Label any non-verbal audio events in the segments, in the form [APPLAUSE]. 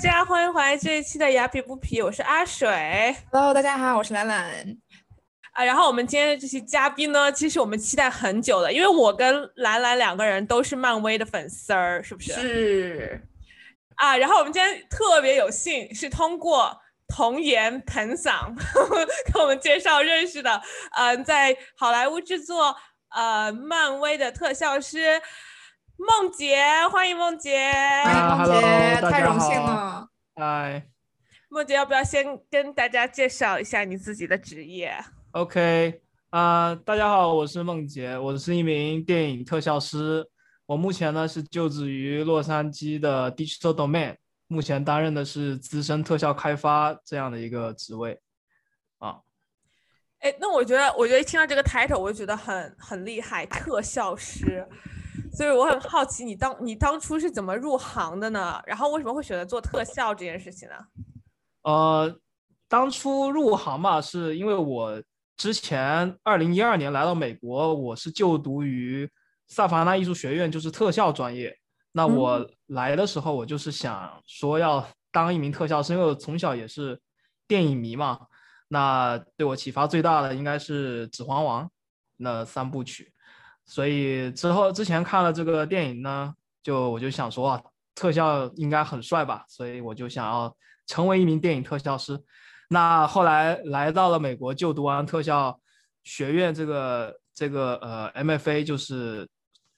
家，欢迎回来这一期的雅痞不痞，我是阿水。Hello，大家好，我是兰兰。啊，然后我们今天的这期嘉宾呢，其实我们期待很久了，因为我跟兰兰两个人都是漫威的粉丝儿，是不是？是啊，然后我们今天特别有幸是通过童颜盆嗓 [LAUGHS] 跟我们介绍认识的，嗯、在好莱坞制作呃漫威的特效师梦洁，欢迎梦洁。啊梦洁 hello，太荣幸了。嗨梦洁，要不要先跟大家介绍一下你自己的职业？，OK，啊、大家好，我是梦洁，我是一名电影特效师，我目前呢是就职于洛杉矶的 Digital Domain，目前担任的是资深特效开发这样的一个职位。啊，哎，那我觉得，我觉得一听到这个 title，我就觉得很很厉害，特效师。所以我很好奇，你当你当初是怎么入行的呢？然后为什么会选择做特效这件事情呢？呃，当初入行嘛，是因为我之前二零一二年来到美国，我是就读于萨凡纳艺术学院，就是特效专业。那我来的时候，我就是想说要当一名特效师，因为我从小也是电影迷嘛。那对我启发最大的应该是《指环王》那三部曲，所以之后之前看了这个电影呢，就我就想说啊，特效应该很帅吧，所以我就想要成为一名电影特效师。那后来来到了美国，就读完特效学院这个这个呃 MFA，就是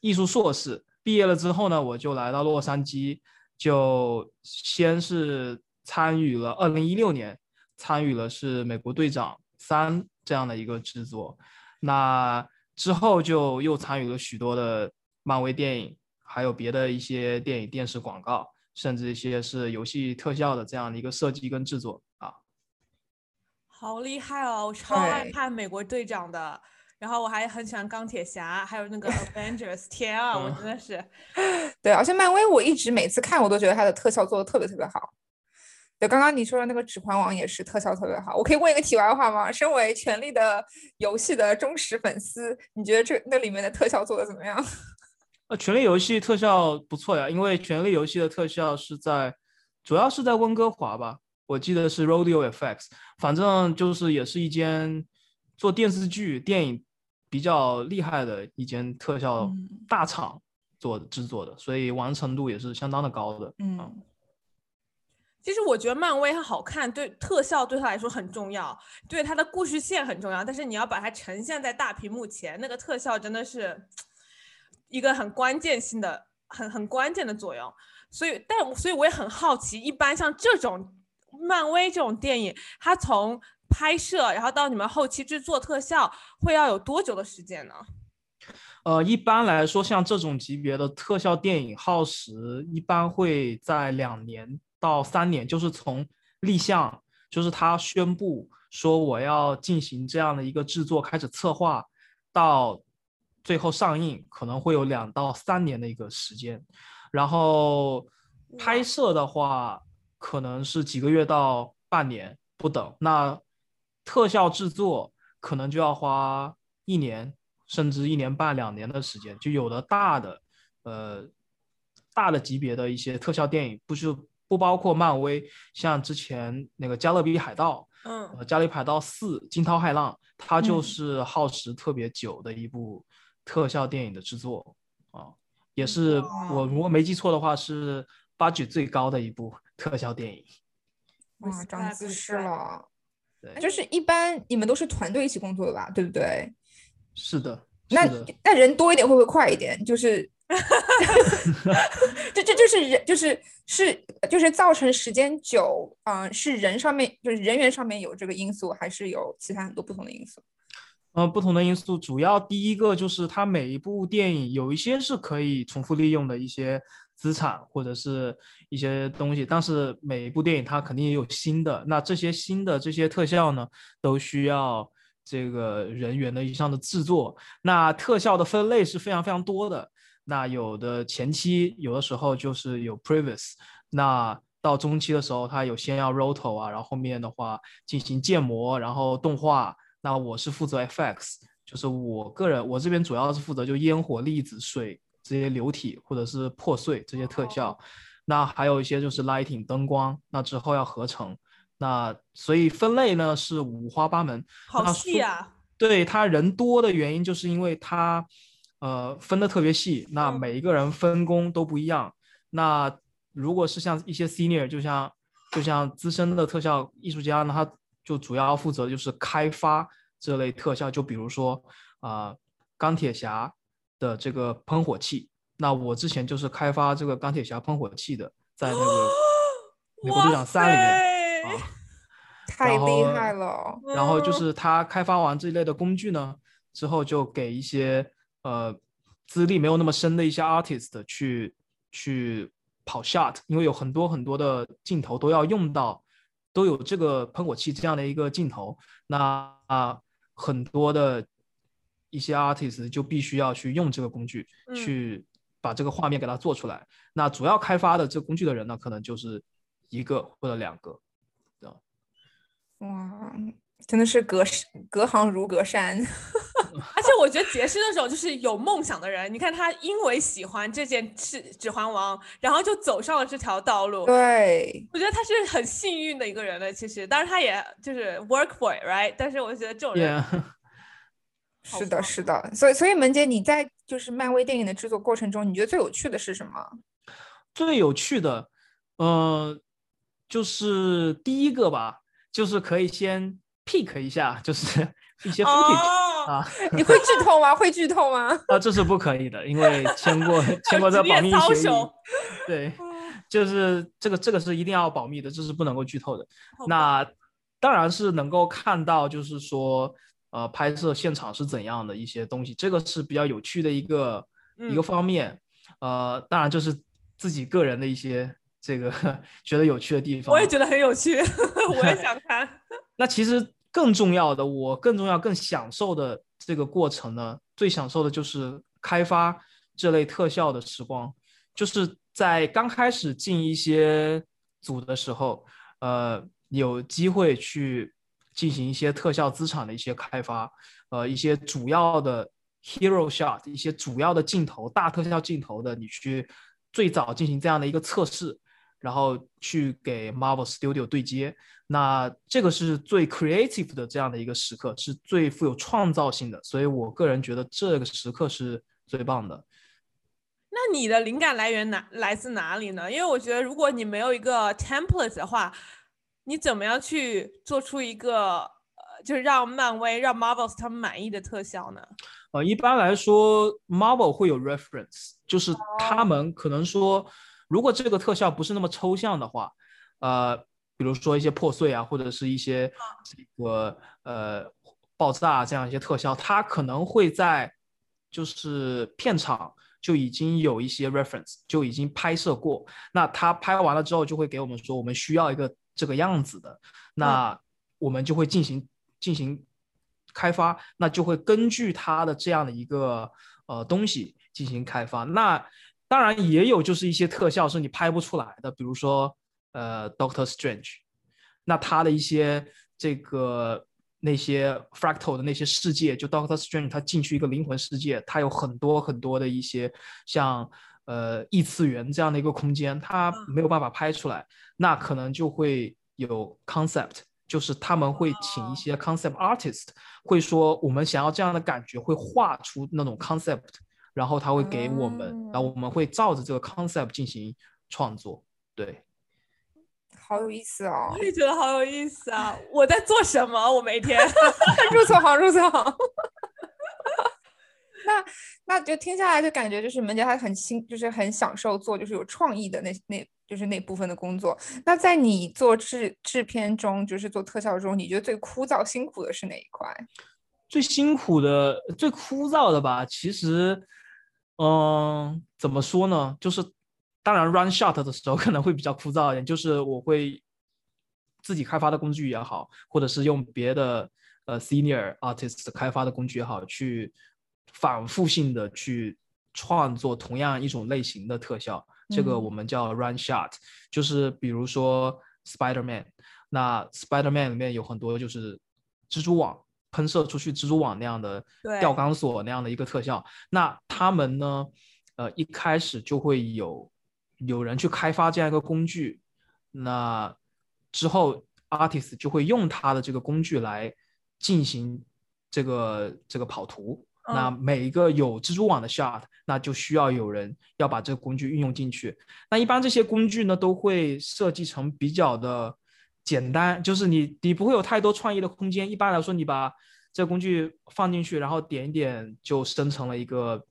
艺术硕士。毕业了之后呢，我就来到洛杉矶，就先是参与了二零一六年参与了是美国队长三这样的一个制作。那之后就又参与了许多的漫威电影，还有别的一些电影、电视广告，甚至一些是游戏特效的这样的一个设计跟制作啊。好厉害哦！我超爱看美国队长的，然后我还很喜欢钢铁侠，还有那个 [LAUGHS] Avengers。天啊，我嗯真的是 [LAUGHS] 对，而且漫威我一直每次看我都觉得它的特效做的特别特别好。对，刚刚你说的那个《指环王》也是特效特别好。我可以问一个题外话吗？身为《权力的游戏》的忠实粉丝，你觉得这那里面的特效做的怎么样？[LAUGHS] 呃，《权力游戏》特效不错呀，因为《权力游戏》的特效是在，主要是在温哥华吧，我记得是 Rodeo FX，反正就是也是一间做电视剧、电影比较厉害的一间特效嗯大厂做的制作的，所以完成度也是相当的高的。嗯，其实我觉得漫威它好看，对特效对它来说很重要，对它的故事线很重要。但是你要把它呈现在大屏幕前，那个特效真的是一个很关键性的、很很关键的作用。所以，但所以我也很好奇，一般像这种漫威这种电影，它从拍摄然后到你们后期制作特效，会要有多久的时间呢？呃，一般来说，像这种级别的特效电影耗时一般会在两年到三年，就是从立项，就是他宣布说我要进行这样的一个制作，开始策划，到最后上映，可能会有两到三年的一个时间。然后拍摄的话，可能是几个月到半年不等。那特效制作可能就要花一年，甚至一年半、两年的时间。就有的大的，呃，大的级别的一些特效电影，不是不包括漫威，像之前那个《加勒比海盗》，嗯，呃，《加勒比海盗四：惊涛骇浪》，它就嗯是耗时特别久的一部特效电影的制作啊，也是我如果没记错的话，是 budget 最高的一部特效电影。哇，长姿势了。对，就是一般你们都是团队一起工作的吧，对不对？是的，那是的。那人多一点会不会快一点？就是，[LAUGHS] 这这就是人就是是就是造成时间久，嗯、是人上面就是人员上面有这个因素，还是有其他很多不同的因素？呃，不同的因素，主要第一个就是它每一部电影有一些是可以重复利用的一些资产或者是一些东西，但是每一部电影它肯定也有新的，那这些新的这些特效呢，都需要这个人员的一项的制作。那特效的分类是非常非常多的，那有的前期有的时候就是有 previous，那到中期的时候它有先要 roto 啊，然后后面的话进行建模，然后动画。那我是负责 FX，就是我个人，我这边主要是负责就烟火、粒子、水这些流体或者是破碎这些特效。那还有一些就是 lighting 灯光，那之后要合成，那所以分类呢是五花八门。好细啊！对他人多的原因，就是因为他呃分的特别细，那嗯每一个人分工都不一样。那如果是像一些 senior，就像就像资深的特效艺术家呢，他就主要负责就是开发这类特效，就比如说啊、钢铁侠的这个喷火器，那我之前就是开发这个钢铁侠喷火器的，在那个 [GASPS] 美国队长三里面面啊。太厉害了。然后就嗯是他开发完这一类的工具呢，之后就给一些呃资历没有那么深的一些 artist 去去跑 shot，因为有很多很多的镜头都要用到，都有这个喷火器这样的一个镜头，那啊很多的一些 artist 就必须要去用这个工具嗯去把这个画面给它做出来。那主要开发的这个工具的人呢，可能就是一个或者两个。哇，真的是隔山隔行如隔山。[LAUGHS] 而且我觉得杰是那种就是有梦想的人，你看他因为喜欢这件事《指环王》，然后就走上了这条道路。对，我觉得他是很幸运的一个人了。其实，当然他也就是 work for it，right？但是我觉得这种人 Yeah. 是的，是的。所以，所以萌姐，你在就是漫威电影的制作过程中，你觉得最有趣的是什么？最有趣的，呃，就是第一个吧，就是可以先 pick 一下，就是一些 footage、哦，啊你会剧透吗？会剧透吗？[LAUGHS] 啊，这是不可以的，因为签过 [LAUGHS] 签过这保密协议。对，就是这个这个是一定要保密的，这是不能够剧透的。那当然是能够看到，就是说，呃，拍摄现场是怎样的一些东西，这个是比较有趣的一个、一个嗯方面。呃，当然就是自己个人的一些这个 [LAUGHS] 觉得有趣的地方。我也觉得很有趣，我也想看。那其实更重要的，我更重要、更享受的这个过程呢，最享受的就是开发这类特效的时光，就是在刚开始进一些组的时候，呃，有机会去进行一些特效资产的一些开发，呃，一些主要的 hero shot，一些主要的镜头、大特效镜头的，你去最早进行这样的一个测试。然后去给 Marvel Studio 对接，那这个是最 creative 的这样的一个时刻，是最富有创造性的，所以我个人觉得这个时刻是最棒的。那你的灵感来源哪来自哪里呢？因为我觉得，如果你没有一个 template 的话，你怎么样去做出一个呃，就是让漫威、让 Marvels 他们满意的特效呢？呃，一般来说，Marvel 会有 reference，就是他们可能说，如果这个特效不是那么抽象的话，呃，比如说一些破碎啊，或者是一些这个呃爆炸这样一些特效，它可能会在就是片场就已经有一些 reference，就已经拍摄过。那他拍完了之后，就会给我们说，我们需要一个这个样子的，那我们就会进行进行开发，那就会根据它的这样的一个呃东西进行开发。那当然也有就是一些特效是你拍不出来的，比如说呃 Doctor Strange，那它的一些这个那些 fractal 的那些世界，就 Doctor Strange 他进去一个灵魂世界，它有很多很多的一些像呃异次元这样的一个空间，它没有办法拍出来，那可能就会有 concept。就是他们会请一些 concept artist，会说我们想要这样的感觉，会画出那种 concept，然后他会给我们，然后我们会照着这个 concept 进行创作。对，好有意思哦我！也觉得好有意思啊！我在做什么？我每天 [LAUGHS] 入错行，入错行。[LAUGHS] 那那就听下来就感觉就是门姐她很欣，就是很享受做就是有创意的那那就是那部分的工作。那在你做制制片中，就是做特效中，你觉得最枯燥辛苦的是哪一块？最辛苦的、最枯燥的吧，其实，嗯，怎么说呢？就是当然 run shot 的时候可能会比较枯燥一点，就是我会自己开发的工具也好，或者是用别的呃 senior artist 开发的工具也好，去反复性的去创作同样一种类型的特效，这个嗯。我们叫 run shot，就是比如说 Spider-Man，那 Spider-Man 里面有很多就是蜘蛛网喷射出去蜘蛛网那样的对吊钢索那样的一个特效，那他们呢，呃，一开始就会有有人去开发这样一个工具，那之后 artist 就会用他的这个工具来进行这个这个跑图。那嗯每一个有蜘蛛网的 shot，那就需要有人要把这个工具运用进去。那一般这些工具呢，都会设计成比较的简单，就是你你不会有太多创意的空间。一般来说，你把这工具放进去，然后点一点就生成了一个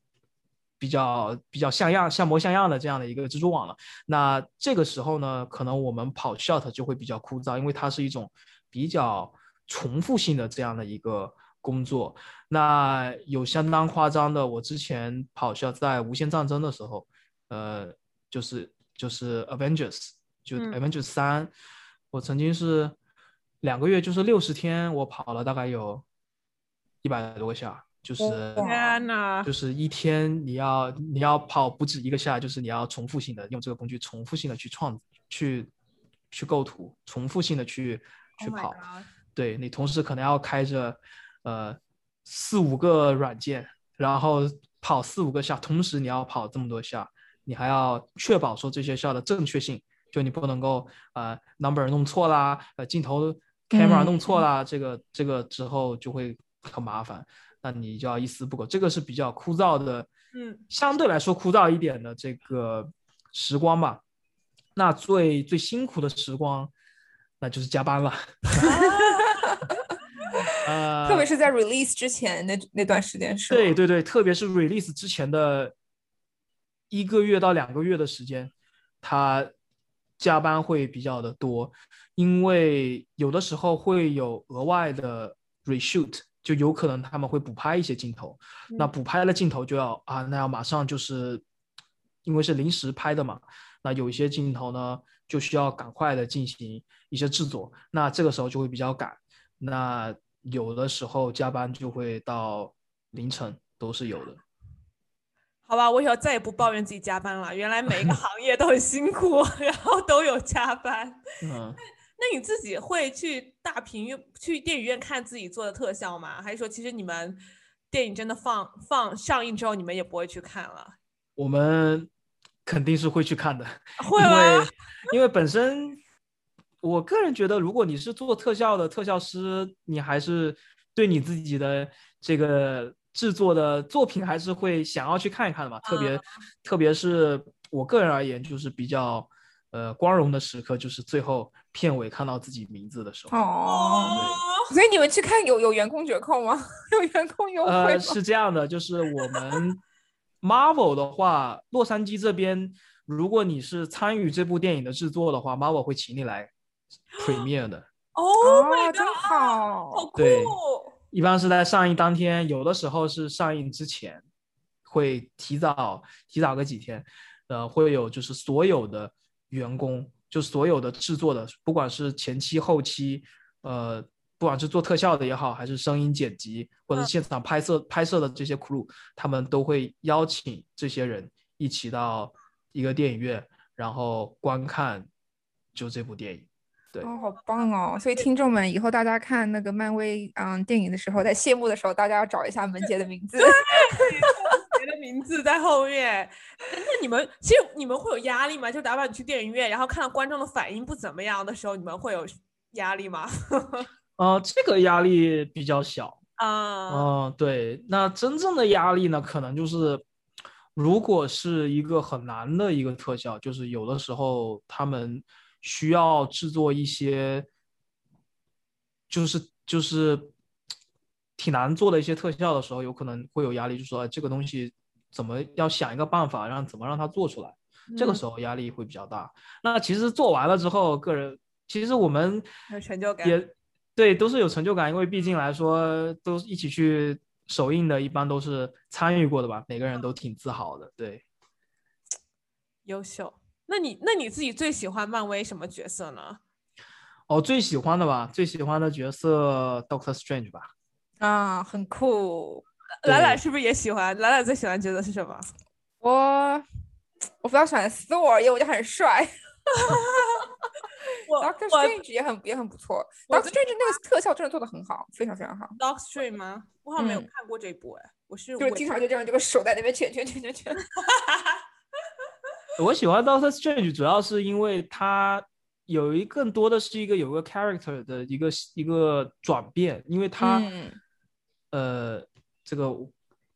比较比较像样、像模像样的这样的一个蜘蛛网了。那这个时候呢，可能我们跑 shot 就会比较枯燥，因为它是一种比较重复性的这样的一个工作。那有相当夸张的，我之前跑 shot 在无限战争的时候，呃，就是就是 Avengers，就嗯 Avengers 三、我曾经是两个月，就是六十天，我跑了大概有一百多个下，就是天呐，就是一天你要你要跑不止一个下，就是你要重复性的用这个工具重复性的去创去去构图，重复性的去去 Oh 跑。对你同时可能要开着呃四五个软件，然后跑四五个下，同时你要跑这么多下，你还要确保说这些下的正确性，就你不能够呃 number 弄错啦，呃镜头 camera 弄错啦，这个这个之后就会很麻烦，那你就要一丝不苟，这个是比较枯燥的，嗯，相对来说枯燥一点的这个时光吧。那最最辛苦的时光，那就是加班了。[LAUGHS] [LAUGHS] [LAUGHS] 呃，特别是在 release 之前那那段时间是吗对对对，特别是 release 之前的一个月到两个月的时间，他加班会比较的多，因为有的时候会有额外的 reshoot，就有可能他们会补拍一些镜头，那嗯。补拍了镜头就要啊，那要马上就是因为是临时拍的嘛，那有一些镜头呢就需要赶快的进行一些制作，那这个时候就会比较赶，那有的时候加班就会到凌晨都是有的。好吧，我以后再也不抱怨自己加班了。原来每一个行业都很辛苦，[LAUGHS] 然后都有加班。嗯，那你自己会去大屏院、去电影院看自己做的特效吗？还是说其实你们电影真的放放上映之后，你们也不会去看了？我们肯定是会去看的，[LAUGHS] 会因为吗？因为本身我个人觉得，如果你是做特效的特效师，你还是对你自己的这个制作的作品还是会想要去看一看的嘛。特别特别是我个人而言，就是比较呃光荣的时刻，就是最后片尾看到自己名字的时候。哦，哦，所以你们去看有有员工折扣吗？[LAUGHS] 有员工优惠呃，是这样的，就是我们 Marvel 的话，洛杉矶这边，如果你是参与这部电影的制作的话，Marvel 会请你来 premiere 的。Oh my 哦，真 god，好好酷！对一般是在上映当天，有的时候是上映之前，会提早提早个几天，呃，会有就是所有的员工，就所有的制作的，不管是前期后期，呃，不管是做特效的也好，还是声音剪辑或者现场拍摄拍摄的这些 crew，他们都会邀请这些人一起到一个电影院，然后观看就这部电影。对哦，好棒哦！所以听众们，以后大家看那个漫威嗯电影的时候，在谢幕的时候，大家要找一下门姐的名字。[LAUGHS] 别的名字在后面。那你们其实你们会有压力吗？就打比方你去电影院，然后看到观众的反应不怎么样的时候，你们会有压力吗？[LAUGHS] 呃，这个压力比较小。啊，嗯，对，那真正的压力呢，可能就是，如果是一个很难的一个特效，就是有的时候他们需要制作一些，就是就是挺难做的一些特效的时候，有可能会有压力，就说、哎这个东西怎么要想一个办法，让怎么让它做出来，这个嗯时候压力会比较大。那其实做完了之后，个人其实我们有成就感也对，都是有成就感，因为毕竟来说都一起去首映的，一般都是参与过的吧，每个人都挺自豪的。对，优秀。那你那你自己最喜欢漫威什么角色呢？哦，最喜欢的吧，最喜欢的角色 Doctor Strange 吧。啊，很酷。对兰兰是不是也喜欢？兰兰最喜欢角色是什么？我我比较喜欢 Thor，因为我觉得很帅。Doctor Strange 也很也很不错。Doctor Strange 那个特效真的做的很好，非常非常好。Doctor Street 吗？我好像没有嗯看过这一部哎，我是就是经常就这样，这个手在那边卷卷卷卷卷。[LAUGHS] 我喜欢 Doctor Strange 主要是因为他有一更多的是一个有个 character 的一个一个转变，因为他、嗯。呃这个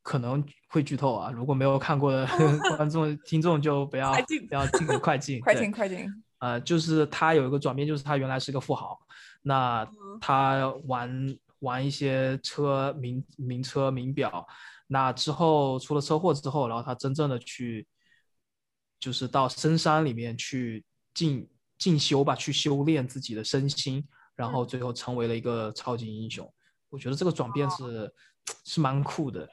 可能会剧透啊，如果没有看过的 [LAUGHS] 观众听众就不要快进不要进快进 [LAUGHS] 快进快进，呃，就是他有一个转变，就是他原来是个富豪，那嗯。他玩玩一些车名名车名表，那之后出了车祸之后，然后他真正的去，就是到深山里面去进进修吧，去修炼自己的身心，然后最后成为了一个超级英雄。我觉得这个转变是是蛮酷的。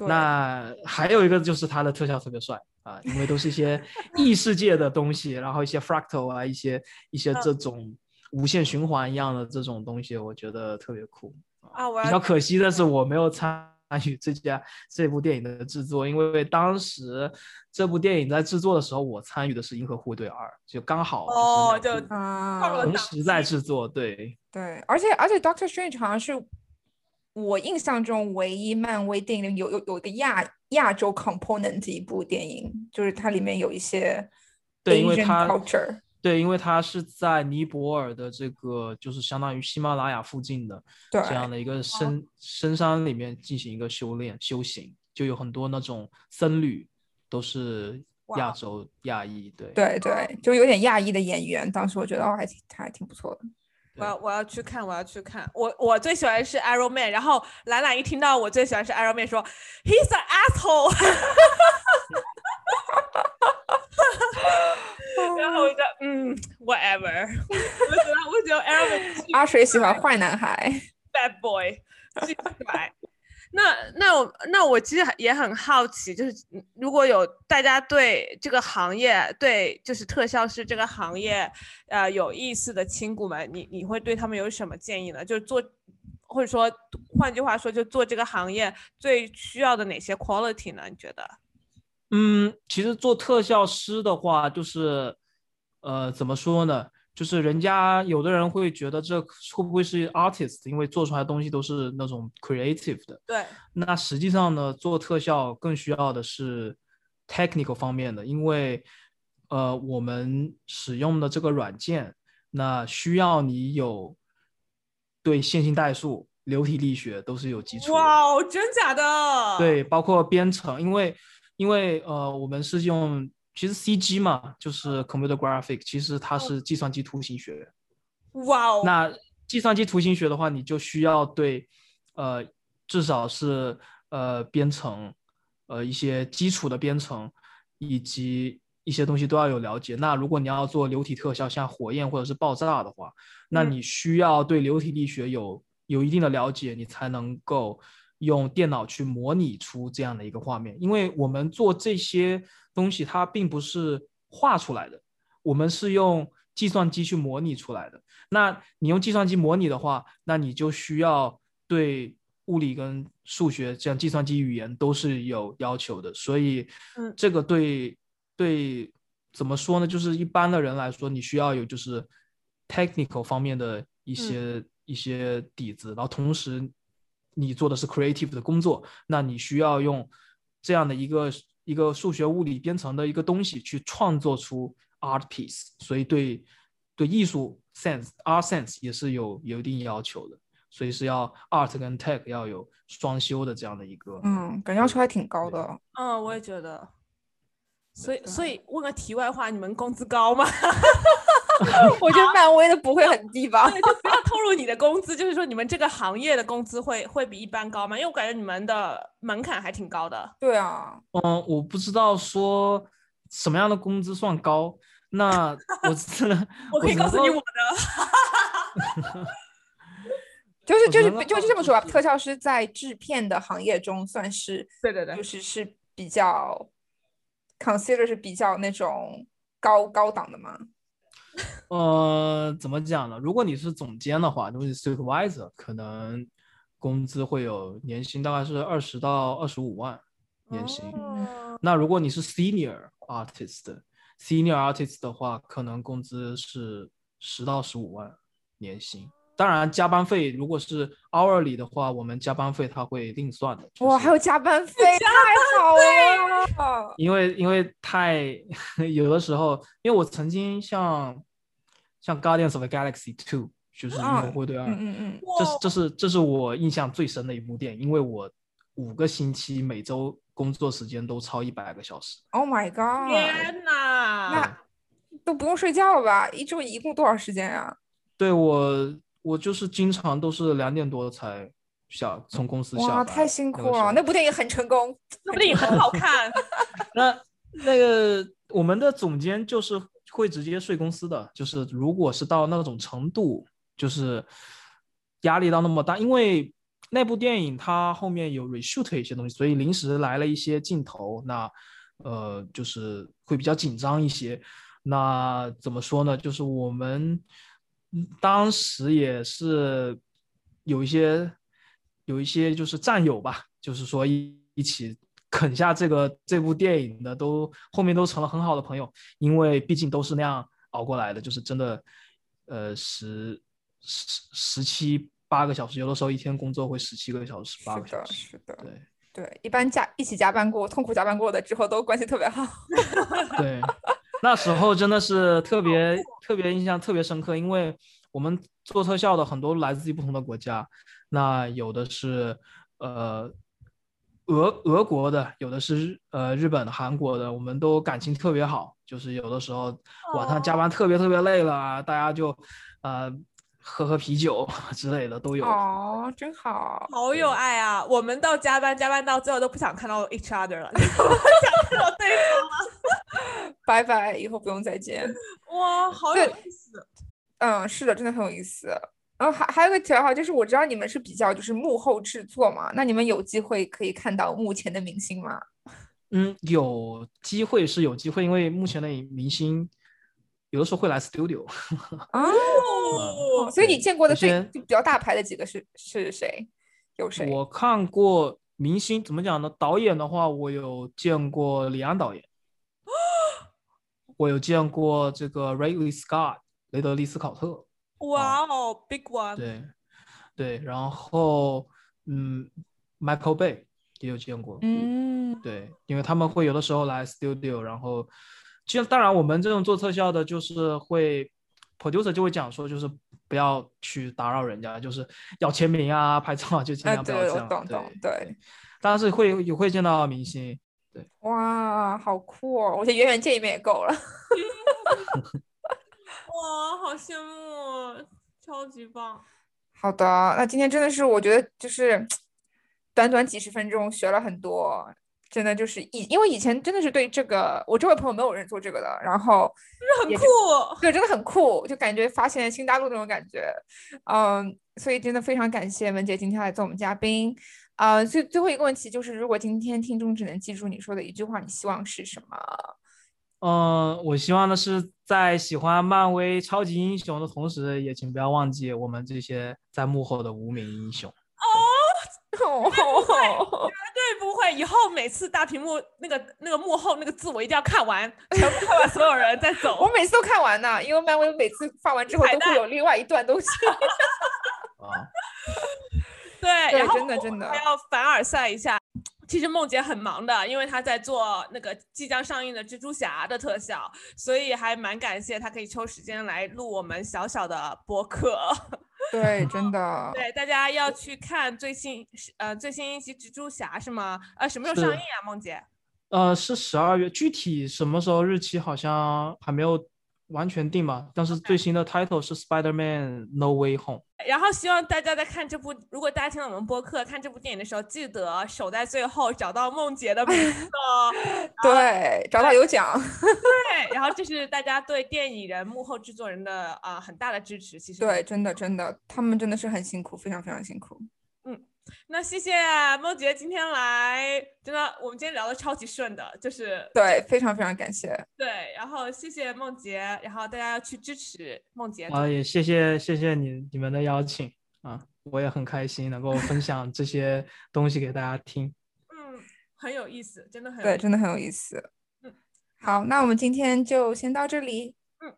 那还有一个就是它的特效特别帅啊，因为都是一些 [LAUGHS] 异世界的东西，然后一些 fractal 啊，一些一些这种无限循环一样的这种东西，我觉得特别酷。啊，比较可惜的是，我没有参与这家这部电影的制作，因为当时这部电影在制作的时候，我参与的是《银河护卫队二》，就刚好哦就是两部就啊，同时在制作，对。对，而且而且 Doctor Strange 好像是我印象中唯一漫威电影里有有有一个亚亚洲 component 的一部电影，就是它里面有一些对因为它 culture，对，因为它是在尼泊尔的这个，就是相当于喜马拉雅附近的对这样的一个深深山里面进行一个修炼修行，就有很多那种僧侣都是亚洲亚裔，对对对，就有点亚裔的演员，当时我觉得哦还挺还挺不错的。我要我要去看，我要去看。我我最喜欢是 Iron Man，然后兰兰一听到我最喜欢是 Iron Man，说 He's an asshole，[LAUGHS] 然后我就嗯 whatever，我觉得我觉得巨阿水喜欢坏男孩，bad boy，巨帅。那那我那我其实也很好奇，就是嗯如果有大家对这个行业，对就是特效师这个行业，呃有意思的亲骨们，你你会对他们有什么建议呢？就是做，或者说换句话说，就做这个行业最需要的哪些 quality 呢？你觉得？嗯，其实做特效师的话，就是，呃，怎么说呢？就是人家有的人会觉得这会不会是 artist，因为做出来的东西都是那种 creative 的。对，那实际上呢，做特效更需要的是 technical 方面的，因为呃，我们使用的这个软件，那需要你有对线性代数、流体力学都是有基础的。哇哦，真假的？，对，包括编程，因为因为呃，我们是用其实 CG 嘛，就是 computer graphic，其实它是计算机图形学。哇哦，那计算机图形学的话，你就需要对呃至少是呃编程，呃一些基础的编程以及一些东西都要有了解。那如果你要做流体特效，像火焰或者是爆炸的话，那嗯你需要对流体力学有有一定的了解，你才能够用电脑去模拟出这样的一个画面。因为我们做这些东西，它并不是画出来的，我们是用计算机去模拟出来的。那你用计算机模拟的话，那你就需要对物理跟数学这样计算机语言都是有要求的。所以嗯，这个对对怎么说呢？就是一般的人来说，你需要有就是 technical 方面的一些、一些底子，然后同时你做的是 creative 的工作，那你需要用这样的一个一个数学物理编程的一个东西去创作出 art piece，所以对对艺术 sense art sense 也是有有一定要求的，所以是要 art 跟 tech 要有双修的这样的一个，嗯，感觉要求还挺高的。嗯，我也觉得。所以，所以问个题外话，你们工资高吗？[LAUGHS] 我觉得漫威的不会很低吧？[LAUGHS] 对，就不要透露你的工资，就是说你们这个行业的工资会会比一般高吗？因为我感觉你们的门槛还挺高的。对啊，嗯，我不知道说什么样的工资算高，那我真的 [LAUGHS] 我可以告诉你我的。[LAUGHS] 就是就是就是这么说吧，特效师在制片的行业中算是对对对就是是比较 consider 是比较那种高高档的嘛。呃，怎么讲呢？如果你是总监的话，如果你是 supervisor，可能工资会有年薪大概是二十到二十五万年薪。哦那如果你是 senior artist，senior artist 的话，可能工资是十到十五万年薪。当然加班费如果是 hourly 的话，我们加班费他会另算的。就哇，还有加班费，太好了！因为因为太 [LAUGHS] 有的时候，因为我曾经像像 Guardians of the Galaxy Two，就是《银河护卫队二》嗯嗯嗯，这是这是这是我印象最深的一部电影，因为我五个星期每周工作时间都超一百个小时。Oh my god！天哪！那都不用睡觉吧？一周一共多少时间啊？对我我就是经常都是两点多才下从公司下哇，太辛苦了！那个那部电影很成功。那部电影很好看，[LAUGHS] 那那个我们的总监就是会直接睡公司的，就是如果是到那种程度，就是压力到那么大，因为那部电影它后面有 reshoot 一些东西，所以临时来了一些镜头，那呃就是会比较紧张一些。那怎么说呢？就是我们当时也是有一些有一些就是战友吧，就是说一一起啃下这个这部电影的，都后面都成了很好的朋友，因为毕竟都是那样熬过来的，就是真的，呃，十十十七八个小时，有的时候一天工作会十七个小时、八，个小时，是的，对。对，一般加一起加班过、痛苦加班过的之后都关系特别好。[LAUGHS] 对，那时候真的是特别 [LAUGHS] 特别印象特别深刻，因为我们做特效的很多来自于不同的国家，那有的是呃俄俄国的，有的是日呃日本、韩国的，我们都感情特别好，就是有的时候晚上加班特别特别累了啊，大家就呃喝喝啤酒之类的都有。哦，真好。好有爱啊！我们到加班加班到最后都不想看到 each other 了，不 [LAUGHS] 想看到对 [LAUGHS] 拜拜，以后不用再见。哇，好有意思。嗯，是的，真的很有意思。然后还还有个条哈，就是我知道你们是比较就是幕后制作嘛，那你们有机会可以看到目前的明星吗？嗯，有机会是有机会，因为目前的明星有的时候会来 studio。哦，哦，所以你见过的最就比较大牌的几个是是谁？有谁？我看过明星怎么讲呢？导演的话，我有见过李安导演，我有见过这个 Ridley Scott 雷德利·斯考特，哇哦，big one。对对，然后嗯，Michael Bay 也有见过，嗯，对，因为他们会有的时候来 studio，然后其实当然我们这种做特效的，就是会 producer 就会讲说，就是不要去打扰人家，就是要签名啊、拍照啊，就尽啊，量不要对，这样。我懂懂，对，对。但是会也会见到明星，对哇，好酷哦！我觉得远远见一面也够了。[LAUGHS] 哇，好羡慕哦，超级棒。好的，那今天真的是我觉得就是短短几十分钟学了很多，真的就是以因为以前真的是对这个我周围朋友没有人做这个的，然后就是很酷，对，真的很酷，就感觉发现新大陆那种感觉，嗯，所以真的非常感谢文姐今天来做我们嘉宾，啊、最最后一个问题就是，如果今天听众只能记住你说的一句话，你希望是什么？嗯，我希望的是在喜欢漫威超级英雄的同时，也请不要忘记我们这些在幕后的无名英雄。哦，绝对，[LAUGHS] 不会。以后每次大屏幕那个那个幕后那个字，我一定要看完，[LAUGHS] 全部看完，所有人再走我。每次都看完呢，因为漫威每次发完之后都会有另外一段东西。[LAUGHS] 啊，对，对然后真的真的还要凡尔赛一下。其实梦姐很忙的，因为她在做那个即将上映的蜘蛛侠的特效，所以还蛮感谢她可以抽时间来录我们小小的播客。对，[LAUGHS] 真的。对，大家要去看最新呃最新一期蜘蛛侠是吗？呃，什么时候上映啊，梦姐？呃，是十二月，具体什么时候日期好像还没有完全定吧，但是最新的 title 是 Spider-Man No Way Home。然后希望大家在看这部，如果大家听到我们播客看这部电影的时候，记得守在最后找到梦洁的名字哦。[LAUGHS] 对，找到有奖。对，然后这是大家对电影人、幕后制作人的啊、很大的支持。其实对，真的真的，他们真的是很辛苦，非常非常辛苦。那谢谢梦洁今天来，真的我们今天聊的超级顺的，就是对，非常非常感谢。对，然后谢谢梦洁，然后大家要去支持梦洁。啊，也谢谢谢谢你你们的邀请啊，我也很开心能够分享这些东西给大家听。嗯，很有意思，真的很对，真的很有意思嗯。好，那我们今天就先到这里。嗯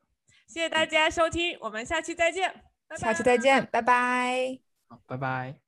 谢谢大家收听，我们下期再见，拜下期再见，拜拜。好，拜拜。